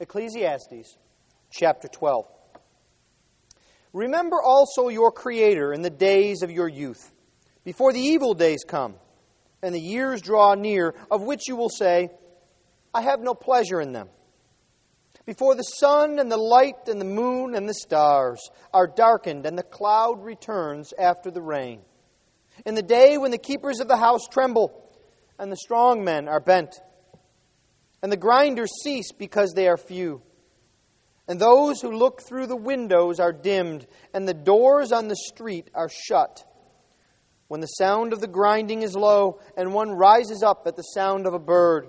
Ecclesiastes chapter 12. Remember also your Creator in the days of your youth, before the evil days come, and the years draw near, of which you will say, I have no pleasure in them. Before the sun and the light and the moon and the stars are darkened, and the cloud returns after the rain. In the day when the keepers of the house tremble, and the strong men are bent, and the grinders cease because they are few. And those who look through the windows are dimmed, and the doors on the street are shut. When the sound of the grinding is low, and one rises up at the sound of a bird,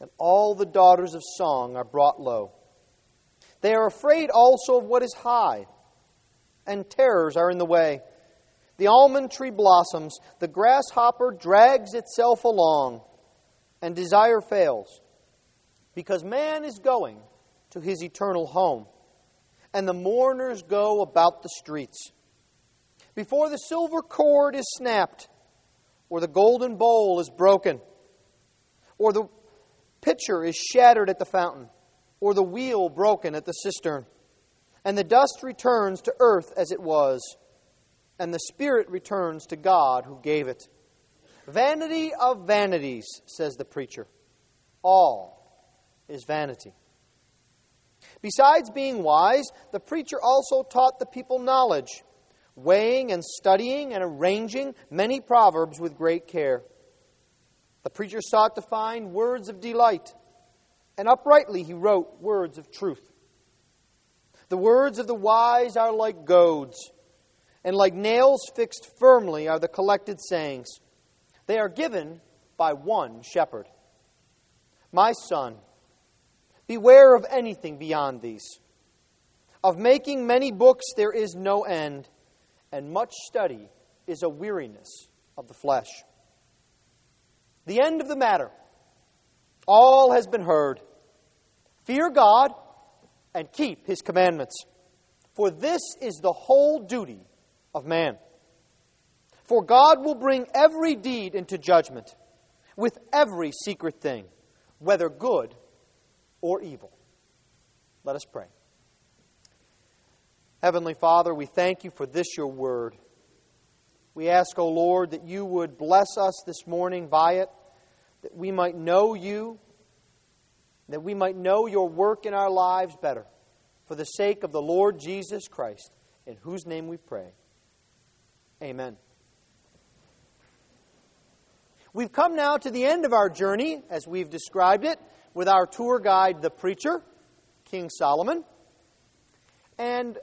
and all the daughters of song are brought low. They are afraid also of what is high, and terrors are in the way. The almond tree blossoms, the grasshopper drags itself along, and desire fails, because man is going to his eternal home, and the mourners go about the streets. Before the silver cord is snapped, or the golden bowl is broken, or the pitcher is shattered at the fountain, or the wheel broken at the cistern, and the dust returns to earth as it was, and the spirit returns to God who gave it. Vanity of vanities, says the preacher. All is vanity. Besides being wise, the preacher also taught the people knowledge, weighing and studying and arranging many proverbs with great care. The preacher sought to find words of delight, and uprightly he wrote words of truth. The words of the wise are like goads, and like nails fixed firmly are the collected sayings. They are given by one shepherd. My son, Beware of anything beyond these. Of making many books there is no end, and much study is a weariness of the flesh. The end of the matter. All has been heard. Fear God and keep his commandments, for this is the whole duty of man. For God will bring every deed into judgment with every secret thing, whether good or evil. Let us pray. Heavenly Father, we thank you for this, your word. We ask, O oh Lord, that you would bless us this morning by it, that we might know you, that we might know your work in our lives better, for the sake of the Lord Jesus Christ, in whose name we pray. Amen. We've come now to the end of our journey, as we've described it, with our tour guide, the preacher, King Solomon. And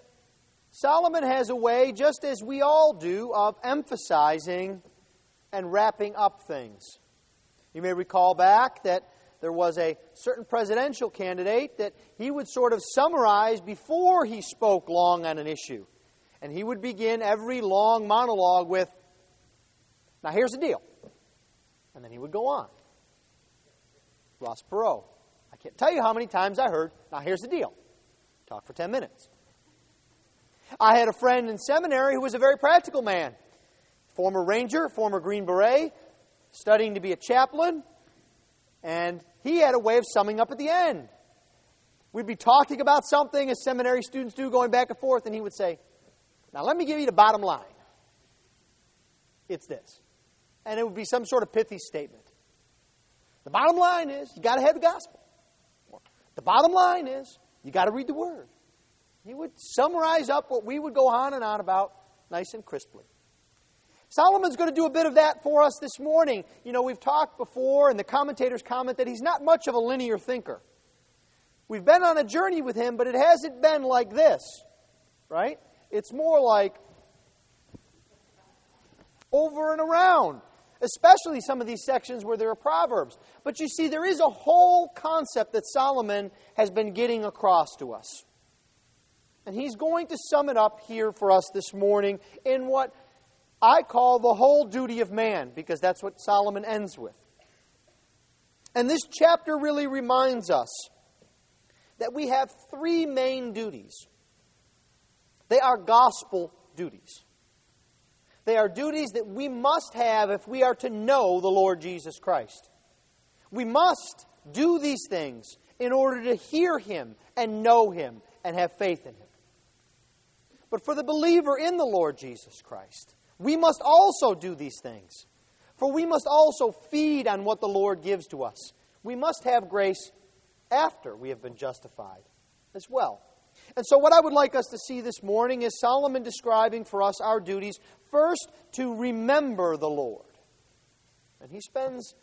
Solomon has a way, just as we all do, of emphasizing and wrapping up things. You may recall back that there was a certain presidential candidate that he would sort of summarize before he spoke long on an issue. And he would begin every long monologue with, Now here's the deal. And then he would go on. Ross Perot. I can't tell you how many times I heard, now here's the deal. Talk for 10 minutes. I had a friend in seminary who was a very practical man. Former ranger, former Green Beret, studying to be a chaplain, and he had a way of summing up at the end. We'd be talking about something, as seminary students do, going back and forth, and he would say, Now let me give you the bottom line. It's this. And it would be some sort of pithy statement. The bottom line is you got to have the gospel. The bottom line is you got to read the word. He would summarize up what we would go on and on about nice and crisply. Solomon's going to do a bit of that for us this morning. You know, we've talked before, and the commentators comment that he's not much of a linear thinker. We've been on a journey with him, but it hasn't been like this, right? It's more like over and around especially some of these sections where there are proverbs. But you see, there is a whole concept that Solomon has been getting across to us. And he's going to sum it up here for us this morning in what I call the whole duty of man, because that's what Solomon ends with. And this chapter really reminds us that we have three main duties. They are gospel duties. They are duties that we must have if we are to know the Lord Jesus Christ. We must do these things in order to hear Him and know Him and have faith in Him. But for the believer in the Lord Jesus Christ, we must also do these things. For we must also feed on what the Lord gives to us. We must have grace after we have been justified as well. And so, what I would like us to see this morning is Solomon describing for us our duties first to remember the Lord. And he spends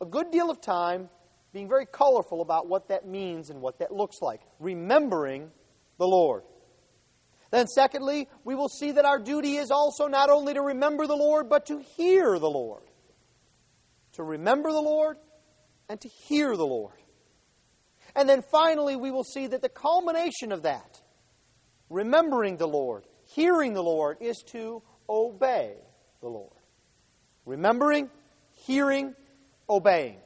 a good deal of time being very colorful about what that means and what that looks like. Remembering the Lord. Then, secondly, we will see that our duty is also not only to remember the Lord, but to hear the Lord. To remember the Lord and to hear the Lord. And then finally, we will see that the culmination of that, remembering the Lord, hearing the Lord, is to obey the Lord. Remembering, hearing, obeying.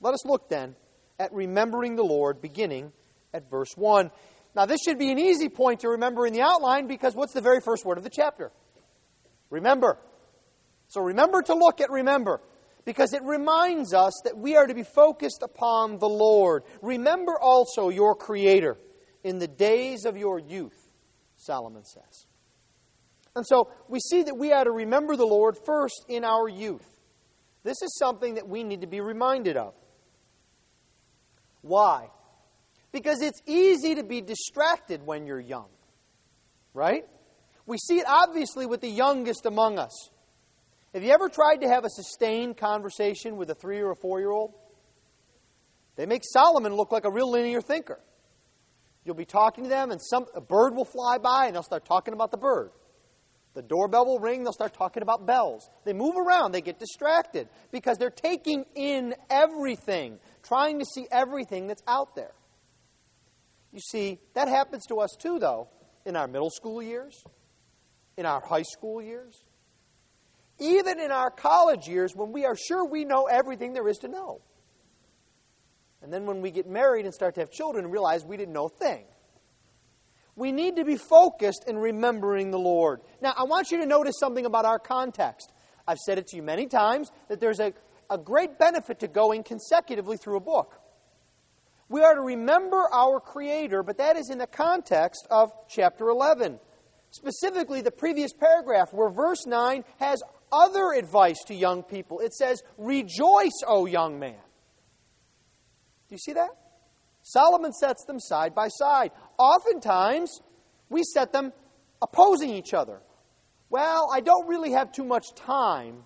Let us look then at remembering the Lord, beginning at verse 1. Now, this should be an easy point to remember in the outline because what's the very first word of the chapter? Remember. So remember to look at remember because it reminds us that we are to be focused upon the Lord. Remember also your Creator in the days of your youth, Solomon says. And so we see that we are to remember the Lord first in our youth. This is something that we need to be reminded of. Why? Because it's easy to be distracted when you're young, right? We see it obviously with the youngest among us. Have you ever tried to have a sustained conversation with a three or a four year old? They make Solomon look like a real linear thinker. You'll be talking to them, and some, a bird will fly by, and they'll start talking about the bird. The doorbell will ring, they'll start talking about bells. They move around, they get distracted because they're taking in everything, trying to see everything that's out there. You see, that happens to us too, though, in our middle school years, in our high school years, even in our college years when we are sure we know everything there is to know. And then when we get married and start to have children and realize we didn't know a thing. We need to be focused in remembering the Lord. Now, I want you to notice something about our context. I've said it to you many times that there's a, a great benefit to going consecutively through a book. We are to remember our Creator, but that is in the context of chapter 11. Specifically, the previous paragraph, where verse 9 has other advice to young people. It says, Rejoice, O young man. Do you see that? Solomon sets them side by side. Oftentimes, we set them opposing each other. Well, I don't really have too much time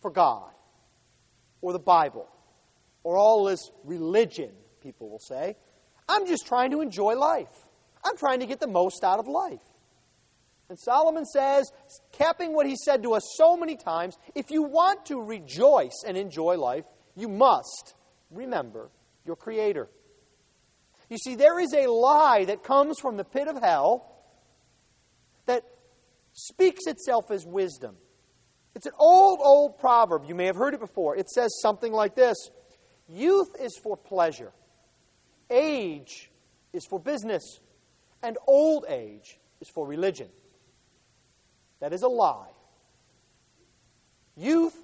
for God or the Bible or all this religion, people will say. I'm just trying to enjoy life. I'm trying to get the most out of life. And Solomon says, capping what he said to us so many times, if you want to rejoice and enjoy life, you must remember your Creator. You see, there is a lie that comes from the pit of hell that speaks itself as wisdom. It's an old, old proverb. You may have heard it before. It says something like this Youth is for pleasure, age is for business, and old age is for religion. That is a lie. Youth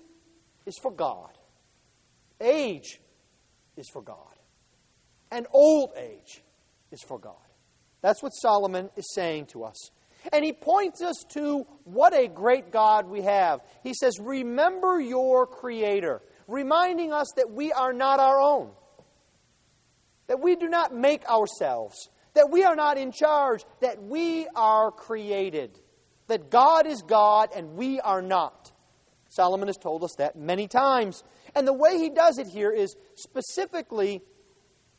is for God, age is for God, and old age is for God. That's what Solomon is saying to us. And he points us to what a great God we have. He says, Remember your Creator, reminding us that we are not our own, that we do not make ourselves, that we are not in charge, that we are created that God is God and we are not. Solomon has told us that many times. And the way he does it here is specifically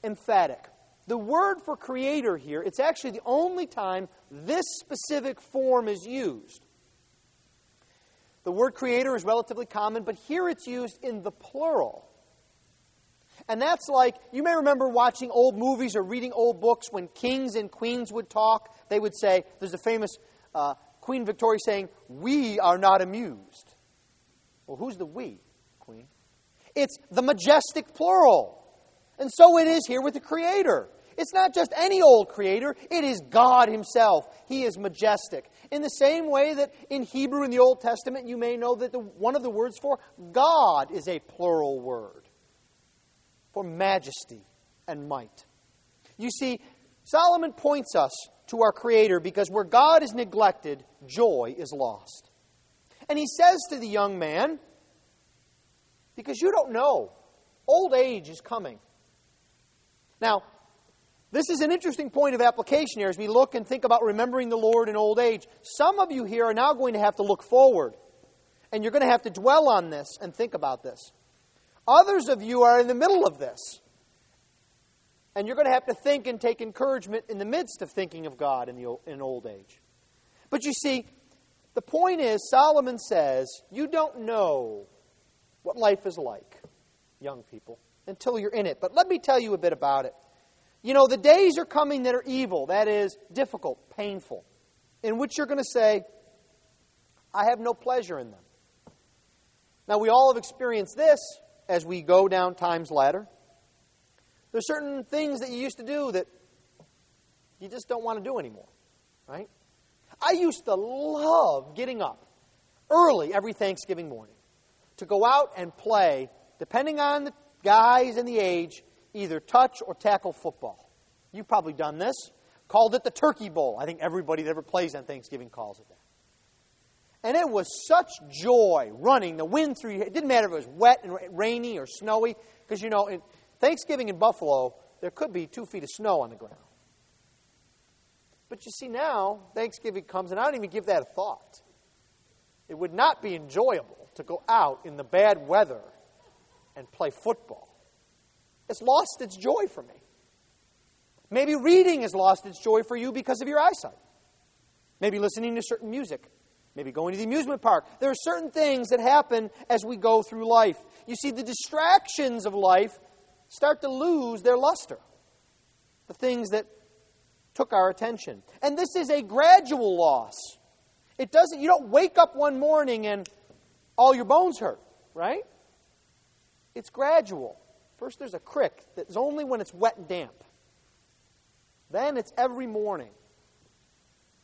emphatic. The word for creator here, it's actually the only time this specific form is used. The word creator is relatively common, but here it's used in the plural. And that's like, you may remember watching old movies or reading old books when kings and queens would talk. They would say, there's a famous uh, Queen Victoria saying, We are not amused. Well, who's the we, Queen? It's the majestic plural. And so it is here with the Creator. It's not just any old creator, it is God Himself. He is majestic. In the same way that in Hebrew in the Old Testament, you may know that the, one of the words for God is a plural word. for majesty and might. You see, Solomon points us to our Creator because where God is neglected, joy is lost. And he says to the young man, because you don't know, old age is coming. Now, this is an interesting point of application here as we look and think about remembering the Lord in old age. Some of you here are now going to have to look forward, and you're going to have to dwell on this and think about this. Others of you are in the middle of this, and you're going to have to think and take encouragement in the midst of thinking of God in, the, in old age. But you see, the point is, Solomon says, you don't know what life is like, young people, until you're in it. But let me tell you a bit about it. You know, the days are coming that are evil, that is, difficult, painful, in which you're going to say, I have no pleasure in them. Now, we all have experienced this as we go down time's ladder. There's certain things that you used to do that you just don't want to do anymore, right? I used to love getting up early every Thanksgiving morning to go out and play, depending on the guys and the age, either touch or tackle football. You've probably done this. Called it the Turkey Bowl. I think everybody that ever plays on Thanksgiving calls it that. And it was such joy running the wind through your It didn't matter if it was wet and rainy or snowy, because you know, Thanksgiving in Buffalo, there could be two feet of snow on the ground. But you see, now Thanksgiving comes, and I don't even give that a thought. It would not be enjoyable to go out in the bad weather and play football. It's lost its joy for me. Maybe reading has lost its joy for you because of your eyesight. Maybe listening to certain music. Maybe going to the amusement park. There are certain things that happen as we go through life. You see, the distractions of life start to lose their luster. The things that took our attention. And this is a gradual loss. It doesn't you don't wake up one morning and all your bones hurt, right? It's gradual. First, there's a crick that's only when it's wet and damp. Then it's every morning.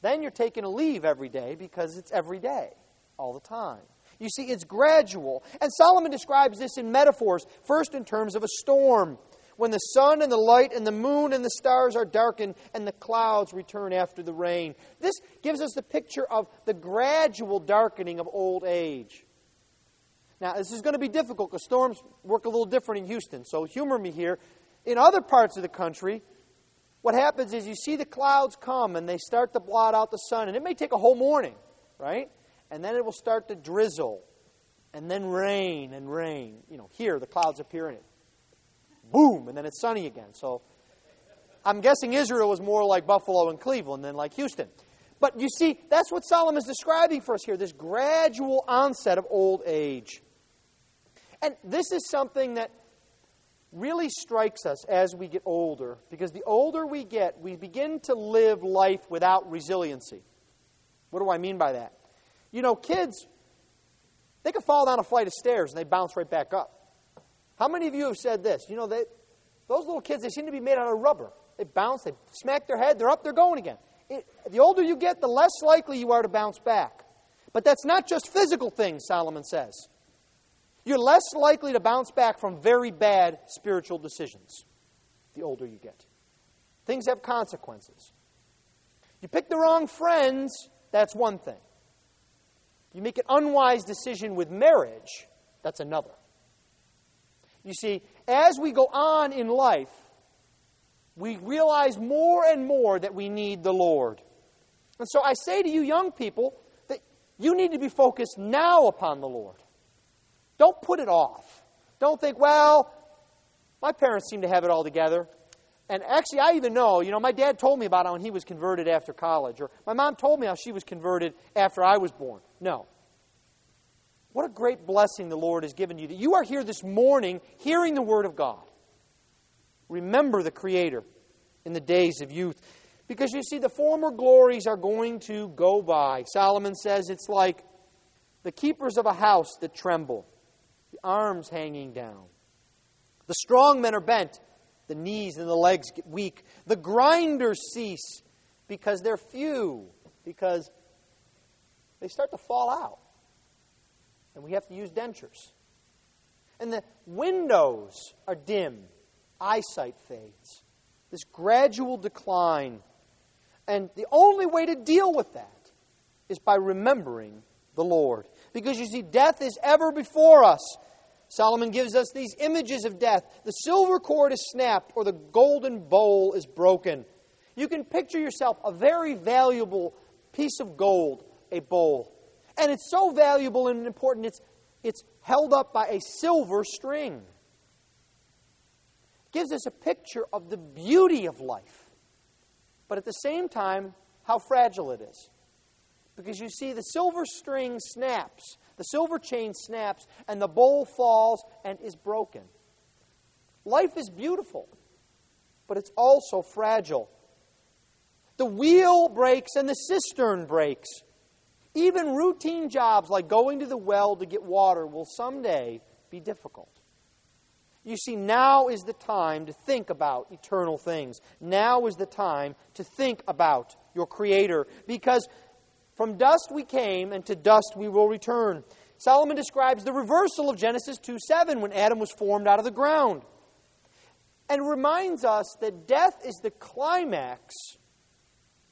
Then you're taking Aleve every day because it's every day, all the time. You see, it's gradual. And Solomon describes this in metaphors, first in terms of a storm, when the sun and the light and the moon and the stars are darkened and the clouds return after the rain. This gives us the picture of the gradual darkening of old age. Now, this is going to be difficult because storms work a little different in Houston, so humor me here. In other parts of the country, what happens is you see the clouds come and they start to blot out the sun, and it may take a whole morning, right? And then it will start to drizzle, and then rain and rain. You know, here the clouds appear in it. Boom, and then it's sunny again. So I'm guessing Israel was more like Buffalo and Cleveland than like Houston. But you see, that's what Solomon is describing for us here this gradual onset of old age. And this is something that really strikes us as we get older, because the older we get, we begin to live life without resiliency. What do I mean by that? You know, kids, they can fall down a flight of stairs and they bounce right back up. How many of you have said this? You know, they, those little kids, they seem to be made out of rubber. They bounce, they smack their head, they're up, they're going again. It, the older you get, the less likely you are to bounce back. But that's not just physical things, Solomon says. You're less likely to bounce back from very bad spiritual decisions the older you get. Things have consequences. You pick the wrong friends, that's one thing. You make an unwise decision with marriage, that's another. You see, as we go on in life, we realize more and more that we need the Lord. And so I say to you, young people, that you need to be focused now upon the Lord. Don't put it off. Don't think, well, my parents seem to have it all together. And actually, I even know, you know, my dad told me about it when he was converted after college, or my mom told me how she was converted after I was born. No. What a great blessing the Lord has given you that you are here this morning hearing the Word of God. Remember the Creator in the days of youth. Because you see, the former glories are going to go by. Solomon says it's like the keepers of a house that tremble the arms hanging down. The strong men are bent, the knees and the legs get weak. The grinders cease because they're few, because they start to fall out. And we have to use dentures. And the windows are dim eyesight fades, this gradual decline. And the only way to deal with that is by remembering the Lord. Because you see, death is ever before us. Solomon gives us these images of death. The silver cord is snapped, or the golden bowl is broken. You can picture yourself a very valuable piece of gold, a bowl. And it's so valuable and important, it's, it's held up by a silver string. It gives us a picture of the beauty of life, but at the same time, how fragile it is. Because you see, the silver string snaps, the silver chain snaps, and the bowl falls and is broken. Life is beautiful, but it's also fragile. The wheel breaks and the cistern breaks. Even routine jobs like going to the well to get water will someday be difficult. You see, now is the time to think about eternal things. Now is the time to think about your Creator. Because from dust we came, and to dust we will return. Solomon describes the reversal of Genesis 2 7 when Adam was formed out of the ground. And reminds us that death is the climax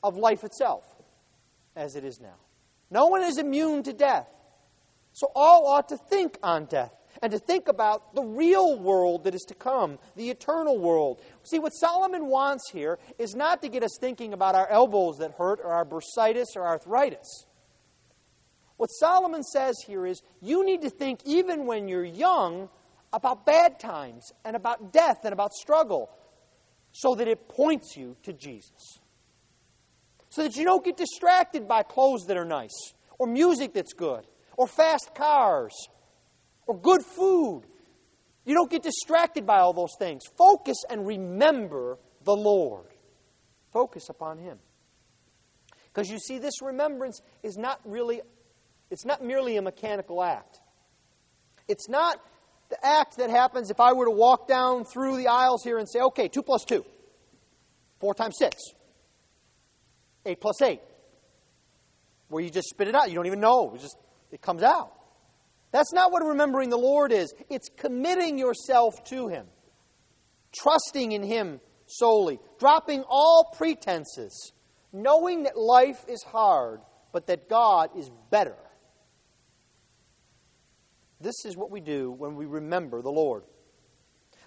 of life itself, as it is now. No one is immune to death. So all ought to think on death and to think about the real world that is to come, the eternal world. See, what Solomon wants here is not to get us thinking about our elbows that hurt or our bursitis or arthritis. What Solomon says here is you need to think, even when you're young, about bad times and about death and about struggle so that it points you to Jesus so that you don't get distracted by clothes that are nice, or music that's good, or fast cars, or good food. You don't get distracted by all those things. Focus and remember the Lord. Focus upon Him. Because you see, this remembrance is not really, it's not merely a mechanical act. It's not the act that happens if I were to walk down through the aisles here and say, okay, 2 plus 2, 4 times 6. 8 plus 8. Where you just spit it out. You don't even know. It just it comes out. That's not what remembering the Lord is. It's committing yourself to Him, trusting in Him solely, dropping all pretenses, knowing that life is hard, but that God is better. This is what we do when we remember the Lord.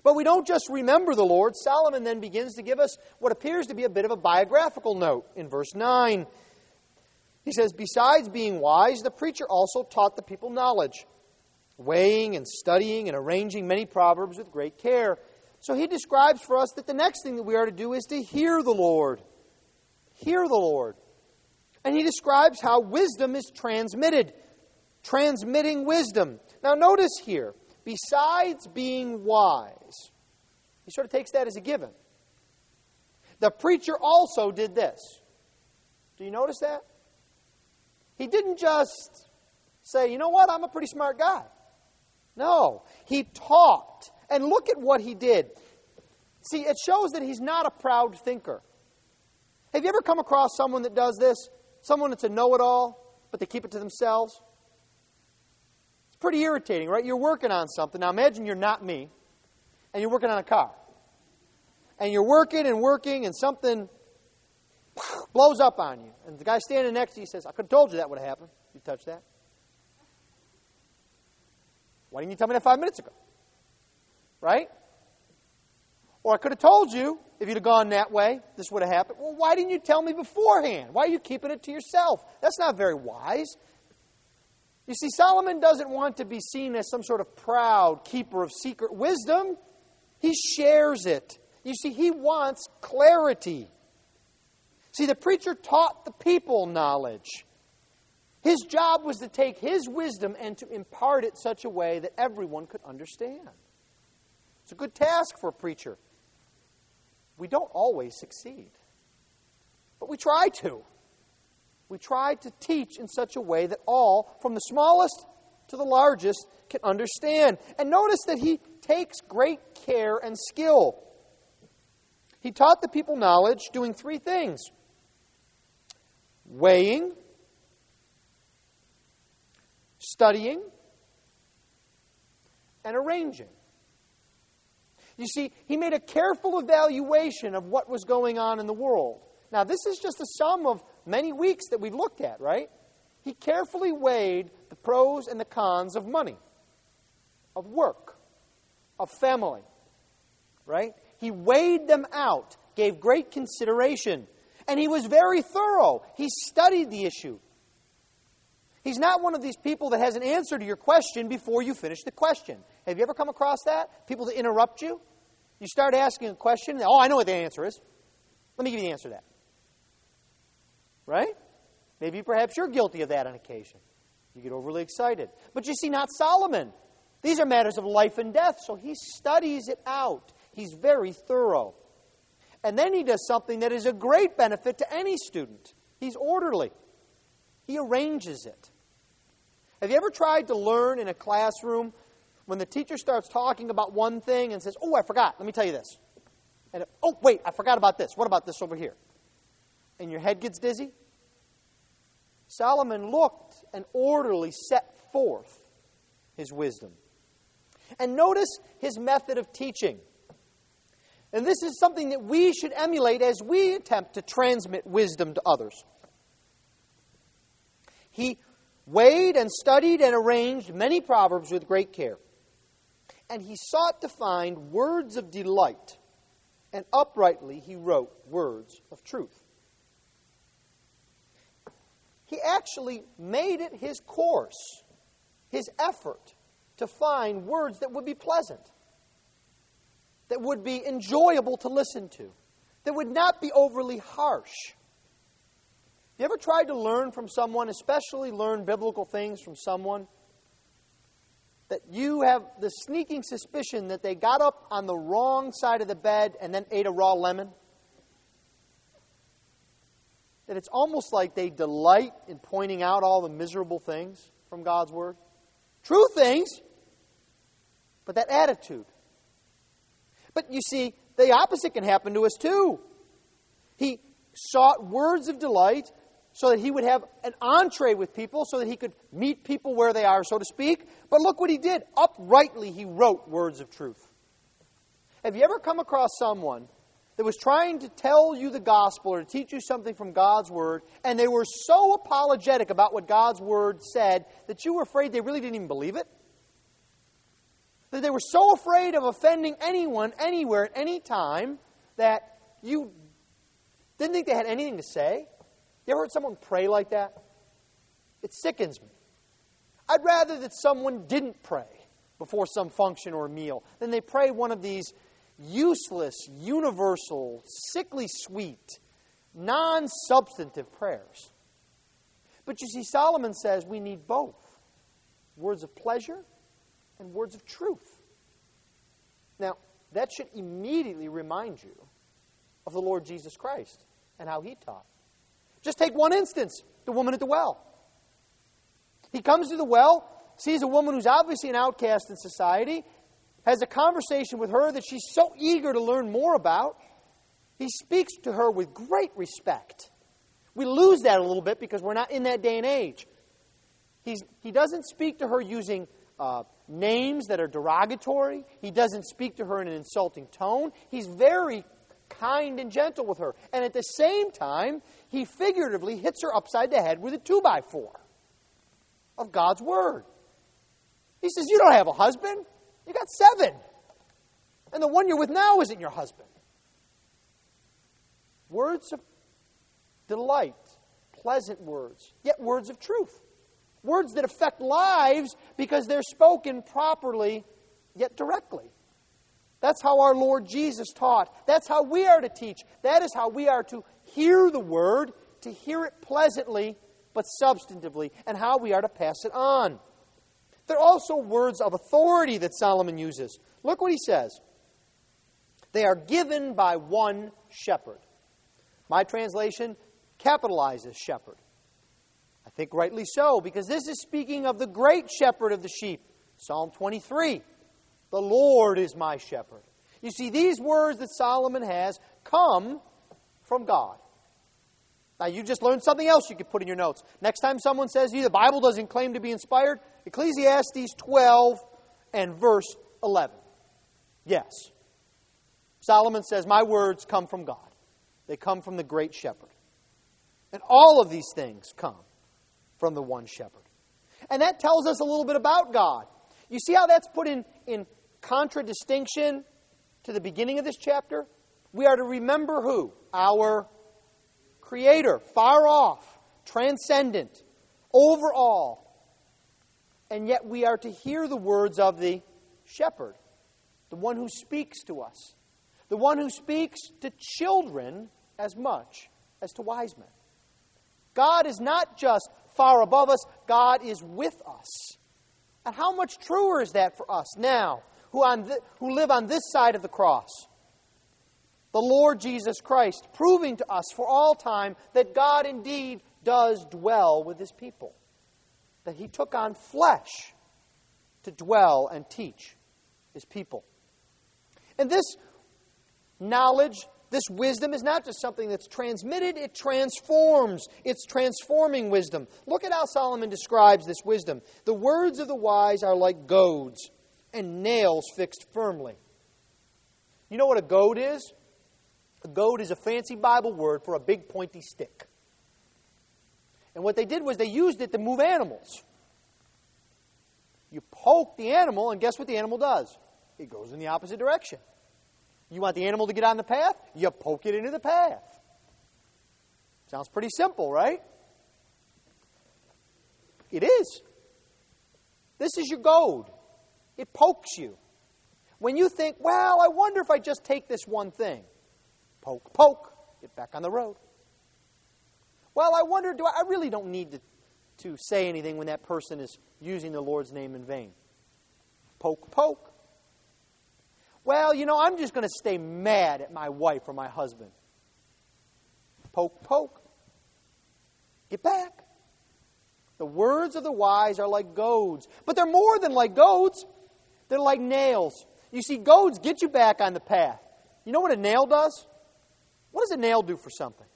But we don't just remember the Lord. Solomon then begins to give us what appears to be a bit of a biographical note in verse 9. He says, Besides being wise, the preacher also taught the people knowledge, weighing and studying and arranging many proverbs with great care. So he describes for us that the next thing that we are to do is to hear the Lord. Hear the Lord. And he describes how wisdom is transmitted, transmitting wisdom. Now, notice here, besides being wise. He sort of takes that as a given. The preacher also did this. Do you notice that? He didn't just say, you know what, I'm a pretty smart guy. No, he talked. And look at what he did. See, it shows that he's not a proud thinker. Have you ever come across someone that does this? Someone that's a know it all, but they keep it to themselves? Pretty irritating, right? You're working on something. Now imagine you're not me, and you're working on a car. And you're working and working, and something blows up on you. And the guy standing next to you says, I could have told you that would have happened. You touch that. Why didn't you tell me that five minutes ago? Right? Or I could have told you if you'd have gone that way, this would have happened. Well, why didn't you tell me beforehand? Why are you keeping it to yourself? That's not very wise. You see, Solomon doesn't want to be seen as some sort of proud keeper of secret wisdom. He shares it. You see, he wants clarity. See, the preacher taught the people knowledge. His job was to take his wisdom and to impart it such a way that everyone could understand. It's a good task for a preacher. We don't always succeed, but we try to we try to teach in such a way that all, from the smallest to the largest, can understand. And notice that he takes great care and skill. He taught the people knowledge doing three things weighing, studying, and arranging. You see, he made a careful evaluation of what was going on in the world. Now, this is just a sum of many weeks that we've looked at, right? He carefully weighed the pros and the cons of money, of work, of family, right? He weighed them out, gave great consideration, and he was very thorough. He studied the issue. He's not one of these people that has an answer to your question before you finish the question. Have you ever come across that? People that interrupt you? You start asking a question, oh, I know what the answer is. Let me give you the answer to that. Right? Maybe perhaps you're guilty of that on occasion. You get overly excited. But you see, not Solomon. These are matters of life and death, so he studies it out. He's very thorough. And then he does something that is a great benefit to any student. He's orderly. He arranges it. Have you ever tried to learn in a classroom when the teacher starts talking about one thing and says, Oh, I forgot, let me tell you this. And, oh, wait, I forgot about this. What about this over here? And your head gets dizzy? Solomon looked and orderly set forth his wisdom. And notice his method of teaching. And this is something that we should emulate as we attempt to transmit wisdom to others. He weighed and studied and arranged many proverbs with great care. And he sought to find words of delight, and uprightly he wrote words of truth he actually made it his course, his effort to find words that would be pleasant, that would be enjoyable to listen to, that would not be overly harsh. You ever tried to learn from someone, especially learn biblical things from someone, that you have the sneaking suspicion that they got up on the wrong side of the bed and then ate a raw lemon? That it's almost like they delight in pointing out all the miserable things from God's Word. True things, but that attitude. But you see, the opposite can happen to us too. He sought words of delight so that he would have an entree with people, so that he could meet people where they are, so to speak. But look what he did. Uprightly, he wrote words of truth. Have you ever come across someone that was trying to tell you the gospel or to teach you something from God's Word, and they were so apologetic about what God's Word said that you were afraid they really didn't even believe it? That they were so afraid of offending anyone, anywhere, at any time, that you didn't think they had anything to say? You ever heard someone pray like that? It sickens me. I'd rather that someone didn't pray before some function or meal than they pray one of these useless, universal, sickly sweet, non substantive prayers. But you see, Solomon says we need both words of pleasure and words of truth. Now, that should immediately remind you of the Lord Jesus Christ and how he taught. Just take one instance the woman at the well. He comes to the well, sees a woman who's obviously an outcast in society, has a conversation with her that she's so eager to learn more about. He speaks to her with great respect. We lose that a little bit because we're not in that day and age. He's, he doesn't speak to her using uh, names that are derogatory. He doesn't speak to her in an insulting tone. He's very kind and gentle with her. And at the same time, he figuratively hits her upside the head with a two by four of God's Word. He says, You don't have a husband. You got seven. And the one you're with now isn't your husband. Words of delight, pleasant words, yet words of truth. Words that affect lives because they're spoken properly, yet directly. That's how our Lord Jesus taught. That's how we are to teach. That is how we are to hear the word, to hear it pleasantly, but substantively, and how we are to pass it on. They're also words of authority that Solomon uses. Look what he says. They are given by one shepherd. My translation capitalizes shepherd. I think rightly so, because this is speaking of the great shepherd of the sheep. Psalm 23 The Lord is my shepherd. You see, these words that Solomon has come from God. Now, you just learned something else you could put in your notes. Next time someone says to you the Bible doesn't claim to be inspired, Ecclesiastes 12 and verse 11. Yes, Solomon says, My words come from God, they come from the great shepherd. And all of these things come from the one shepherd. And that tells us a little bit about God. You see how that's put in, in contradistinction to the beginning of this chapter? We are to remember who? Our Creator, far off, transcendent, over all. And yet we are to hear the words of the shepherd, the one who speaks to us, the one who speaks to children as much as to wise men. God is not just far above us, God is with us. And how much truer is that for us now, who, on who live on this side of the cross? The Lord Jesus Christ, proving to us for all time that God indeed does dwell with his people, that he took on flesh to dwell and teach his people. And this knowledge this wisdom is not just something that's transmitted, it transforms. It's transforming wisdom. Look at how Solomon describes this wisdom. The words of the wise are like goads and nails fixed firmly. You know what a goad is? A goad is a fancy Bible word for a big pointy stick. And what they did was they used it to move animals. You poke the animal, and guess what the animal does? It goes in the opposite direction. You want the animal to get on the path? You poke it into the path. Sounds pretty simple, right? It is. This is your goad. It pokes you. When you think, well, I wonder if I just take this one thing. Poke, poke, get back on the road. Well, I wonder, do I, I really don't need to, to say anything when that person is using the Lord's name in vain. Poke, poke. Well, you know, I'm just going to stay mad at my wife or my husband. Poke, poke. Get back. The words of the wise are like goads, but they're more than like goads. They're like nails. You see, goads get you back on the path. You know what a nail does? What does a nail do for something?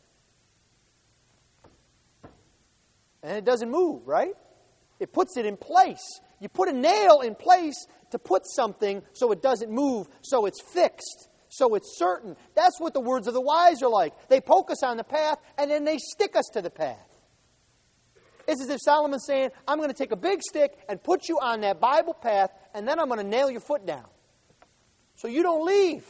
And it doesn't move, right? It puts it in place. You put a nail in place to put something so it doesn't move, so it's fixed, so it's certain. That's what the words of the wise are like. They poke us on the path and then they stick us to the path. It's as if Solomon's saying, I'm going to take a big stick and put you on that Bible path, and then I'm going to nail your foot down. So you don't leave.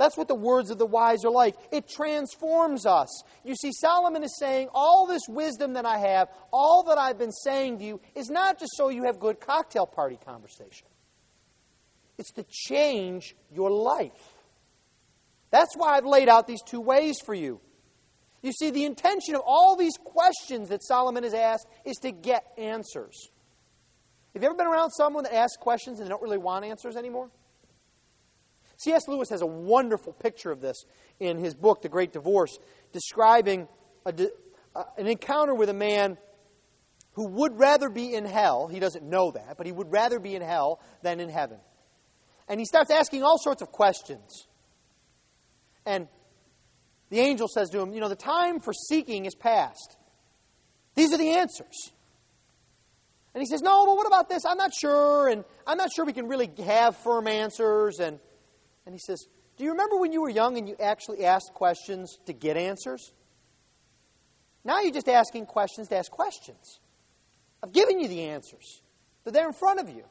That's what the words of the wise are like. It transforms us. You see, Solomon is saying, all this wisdom that I have, all that I've been saying to you, is not just so you have good cocktail party conversation. It's to change your life. That's why I've laid out these two ways for you. You see, the intention of all these questions that Solomon has asked is to get answers. Have you ever been around someone that asks questions and they don't really want answers anymore? C.S. Lewis has a wonderful picture of this in his book, The Great Divorce, describing a, uh, an encounter with a man who would rather be in hell. He doesn't know that, but he would rather be in hell than in heaven. And he starts asking all sorts of questions. And the angel says to him, You know, the time for seeking is past. These are the answers. And he says, No, but what about this? I'm not sure, and I'm not sure we can really have firm answers. And and he says, Do you remember when you were young and you actually asked questions to get answers? Now you're just asking questions to ask questions. I've given you the answers, they're there in front of you.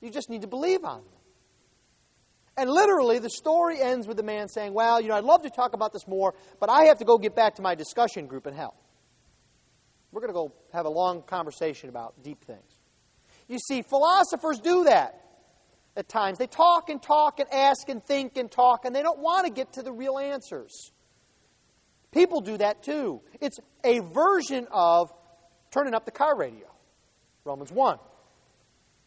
You just need to believe on them. And literally, the story ends with the man saying, Well, you know, I'd love to talk about this more, but I have to go get back to my discussion group in hell. We're going to go have a long conversation about deep things. You see, philosophers do that at times. They talk and talk and ask and think and talk, and they don't want to get to the real answers. People do that too. It's a version of turning up the car radio. Romans 1.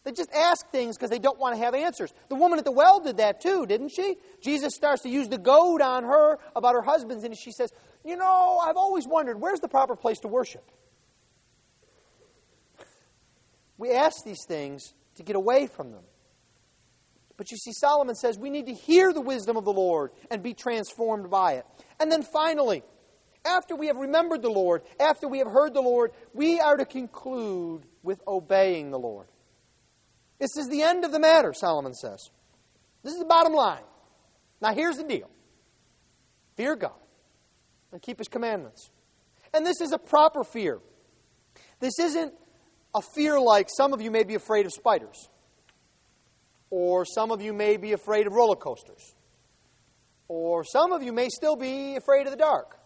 They just ask things because they don't want to have answers. The woman at the well did that too, didn't she? Jesus starts to use the goad on her about her husband's, and she says, You know, I've always wondered, where's the proper place to worship? We ask these things to get away from them. But you see, Solomon says we need to hear the wisdom of the Lord and be transformed by it. And then finally, after we have remembered the Lord, after we have heard the Lord, we are to conclude with obeying the Lord. This is the end of the matter, Solomon says. This is the bottom line. Now, here's the deal fear God and keep His commandments. And this is a proper fear. This isn't a fear like some of you may be afraid of spiders, or some of you may be afraid of roller coasters, or some of you may still be afraid of the dark.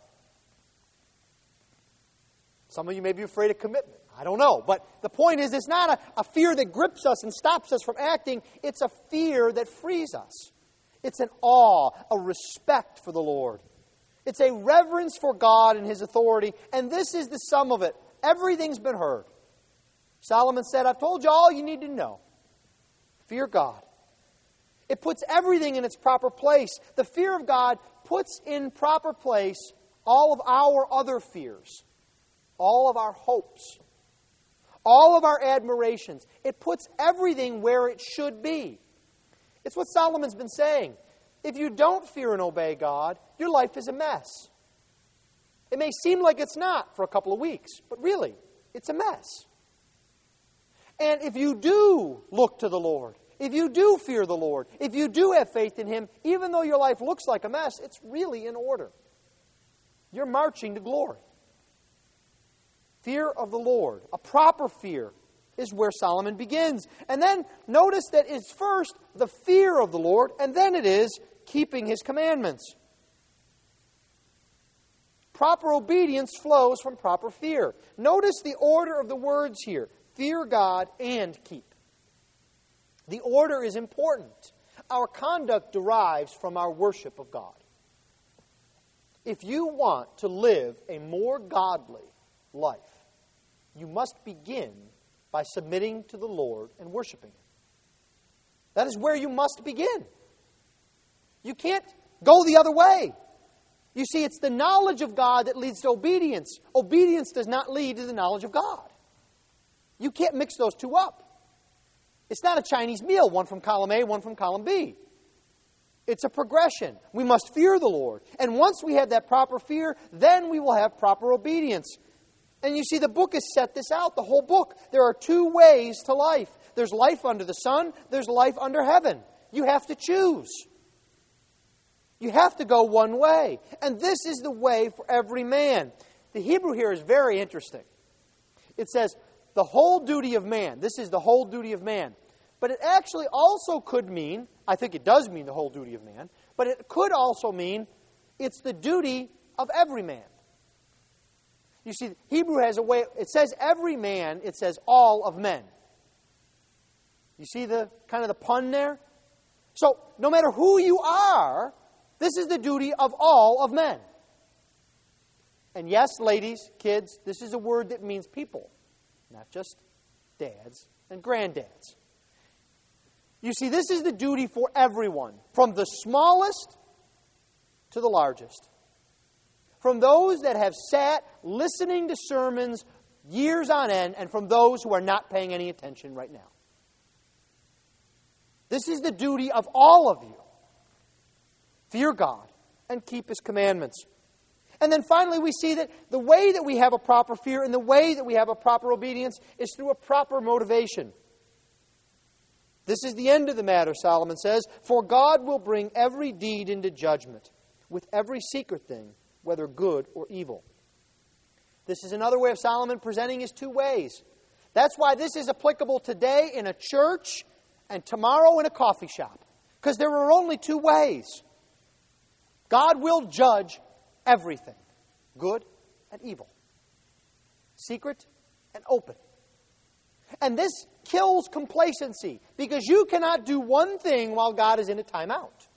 Some of you may be afraid of commitment. I don't know. But the point is, it's not a, a, fear that grips us and stops us from acting. It's a fear that frees us. It's an awe, a respect for the Lord. It's a reverence for God and His authority. And this is the sum of it. Everything's been heard. Solomon said, I've told you all you need to know. Fear God. It puts everything in its proper place. The fear of God puts in proper place all of our other fears, all of our hopes, all of our admirations. It puts everything where it should be. It's what Solomon's been saying. If you don't fear and obey God, your life is a mess. It may seem like it's not for a couple of weeks, but really, it's a mess. And if you do look to the Lord, if you do fear the Lord, if you do have faith in Him, even though your life looks like a mess, it's really in order. You're marching to glory. Fear of the Lord, a proper fear, is where Solomon begins. And then notice that it's first the fear of the Lord, and then it is keeping his commandments. Proper obedience flows from proper fear. Notice the order of the words here fear God and keep. The order is important. Our conduct derives from our worship of God. If you want to live a more godly life, you must begin by submitting to the Lord and worshiping Him. That is where you must begin. You can't go the other way. You see, it's the knowledge of God that leads to obedience. Obedience does not lead to the knowledge of God. You can't mix those two up. It's not a Chinese meal, one from column A, one from column B. It's a progression. We must fear the Lord. And once we have that proper fear, then we will have proper obedience. And you see, the book has set this out, the whole book. There are two ways to life there's life under the sun, there's life under heaven. You have to choose. You have to go one way. And this is the way for every man. The Hebrew here is very interesting. It says, the whole duty of man. This is the whole duty of man. But it actually also could mean, I think it does mean the whole duty of man, but it could also mean it's the duty of every man. You see, Hebrew has a way, it says every man, it says all of men. You see the kind of the pun there? So, no matter who you are, this is the duty of all of men. And yes, ladies, kids, this is a word that means people, not just dads and granddads. You see, this is the duty for everyone, from the smallest to the largest from those that have sat listening to sermons years on end, and from those who are not paying any attention right now. This is the duty of all of you. Fear God and keep His commandments. And then finally, we see that the way that we have a proper fear and the way that we have a proper obedience is through a proper motivation. This is the end of the matter, Solomon says, for God will bring every deed into judgment with every secret thing whether good or evil. This is another way of Solomon presenting his two ways. That's why this is applicable today in a church and tomorrow in a coffee shop. Because there are only two ways. God will judge everything good and evil, secret and open. And this kills complacency because you cannot do one thing while God is in a timeout.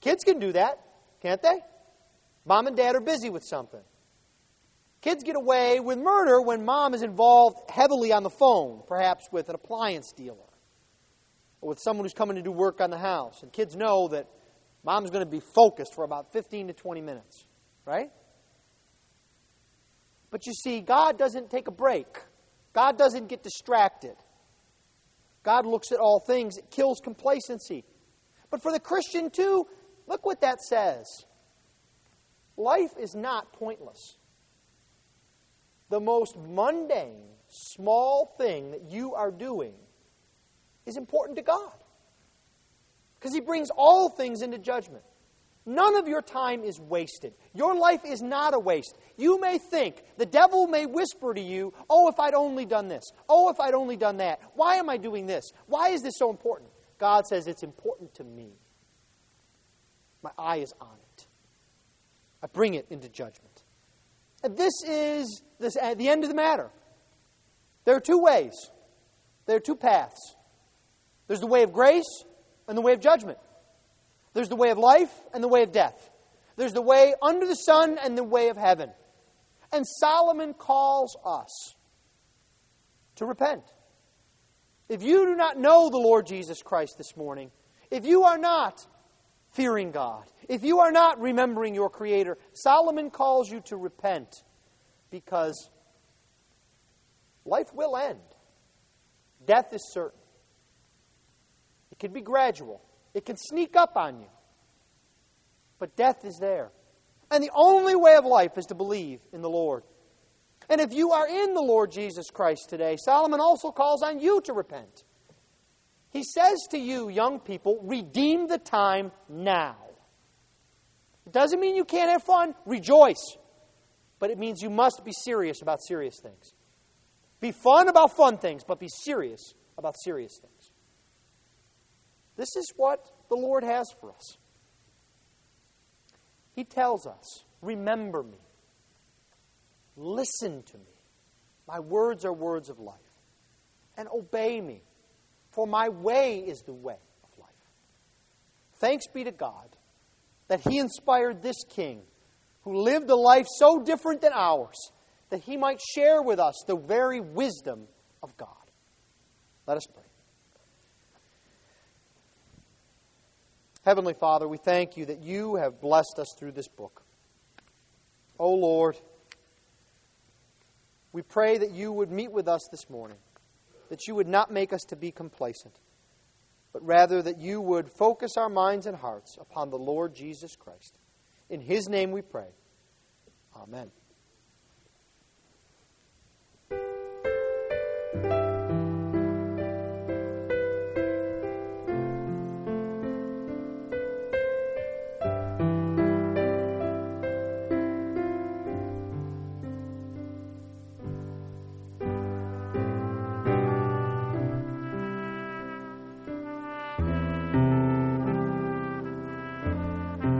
Kids can do that, can't they? Mom and dad are busy with something. Kids get away with murder when mom is involved heavily on the phone, perhaps with an appliance dealer or with someone who's coming to do work on the house. And kids know that mom's going to be focused for about 15 to 20 minutes, right? But you see, God doesn't take a break. God doesn't get distracted. God looks at all things. It kills complacency. But for the Christian, too, Look what that says. Life is not pointless. The most mundane, small thing that you are doing is important to God. Because he brings all things into judgment. None of your time is wasted. Your life is not a waste. You may think, the devil may whisper to you, oh, if I'd only done this. Oh, if I'd only done that. Why am I doing this? Why is this so important? God says, it's important to me. My eye is on it. I bring it into judgment. And this is this, at the end of the matter. There are two ways, there are two paths. There's the way of grace and the way of judgment. There's the way of life and the way of death. There's the way under the sun and the way of heaven. And Solomon calls us to repent. If you do not know the Lord Jesus Christ this morning, if you are not fearing God, if you are not remembering your Creator, Solomon calls you to repent because life will end. Death is certain. It can be gradual, it can sneak up on you. But death is there. And the only way of life is to believe in the Lord. And if you are in the Lord Jesus Christ today, Solomon also calls on you to repent. He says to you, young people, redeem the time now. It doesn't mean you can't have fun, rejoice. But it means you must be serious about serious things. Be fun about fun things, but be serious about serious things. This is what the Lord has for us. He tells us, Remember me. Listen to me. My words are words of life. And obey me, for my way is the way of life. Thanks be to God that He inspired this king who lived a life so different than ours that he might share with us the very wisdom of God. Let us pray. Heavenly Father, we thank you that you have blessed us through this book. O oh Lord, we pray that you would meet with us this morning, that you would not make us to be complacent, but rather that you would focus our minds and hearts upon the Lord Jesus Christ. In his name we pray. Amen.